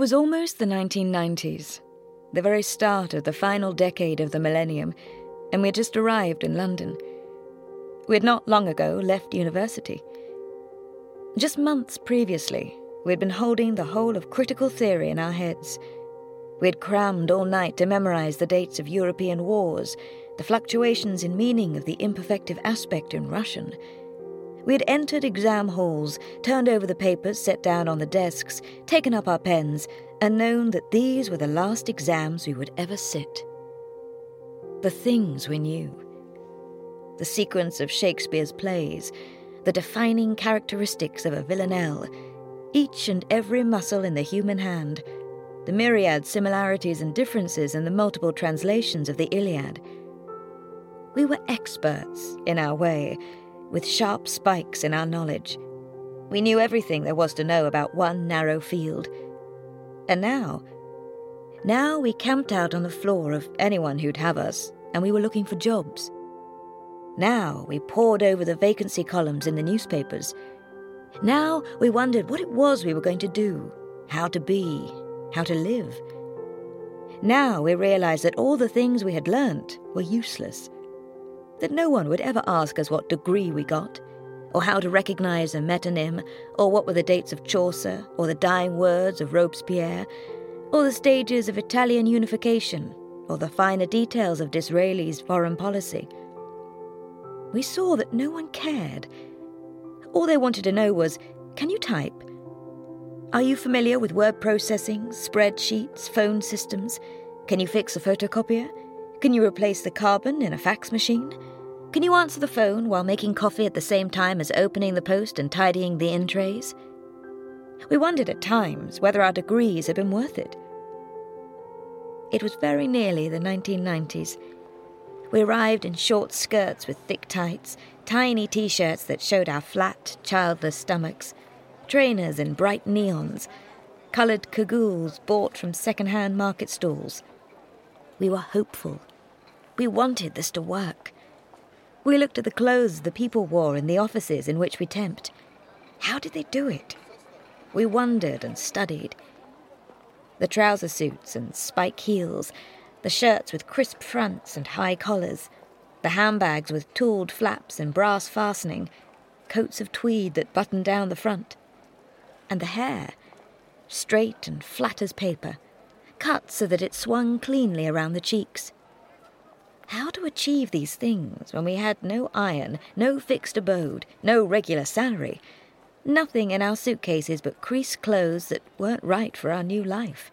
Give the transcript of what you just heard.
was almost the 1990s, the very start of the final decade of the millennium, and we had just arrived in London. We had not long ago left university. Just months previously, we had been holding the whole of critical theory in our heads. We had crammed all night to memorize the dates of European wars, the fluctuations in meaning of the imperfective aspect in Russian. We had entered exam halls, turned over the papers set down on the desks, taken up our pens, and known that these were the last exams we would ever sit. The things we knew. The sequence of Shakespeare's plays, the defining characteristics of a villanelle, each and every muscle in the human hand, the myriad similarities and differences in the multiple translations of the Iliad. We were experts, in our way, with sharp spikes in our knowledge. We knew everything there was to know about one narrow field. And now, now we camped out on the floor of anyone who'd have us, and we were looking for jobs. Now we pored over the vacancy columns in the newspapers. Now we wondered what it was we were going to do, how to be, how to live. Now we realized that all the things we had learnt were useless, that no one would ever ask us what degree we got, or how to recognize a metonym, or what were the dates of Chaucer, or the dying words of Robespierre, or the stages of Italian unification, or the finer details of Disraeli's foreign policy. We saw that no one cared. All they wanted to know was can you type? Are you familiar with word processing, spreadsheets, phone systems? Can you fix a photocopier? Can you replace the carbon in a fax machine? Can you answer the phone while making coffee at the same time as opening the post and tidying the in trays? We wondered at times whether our degrees had been worth it. It was very nearly the 1990s we arrived in short skirts with thick tights, tiny t shirts that showed our flat, childless stomachs, trainers in bright neons, coloured cagoules bought from second hand market stalls. We were hopeful. We wanted this to work. We looked at the clothes the people wore in the offices in which we temped. How did they do it? We wondered and studied. The trouser suits and spike heels the shirts with crisp fronts and high collars, the handbags with tooled flaps and brass fastening, coats of tweed that buttoned down the front, and the hair, straight and flat as paper, cut so that it swung cleanly around the cheeks. To achieve these things when we had no iron, no fixed abode, no regular salary, nothing in our suitcases but creased clothes that weren't right for our new life?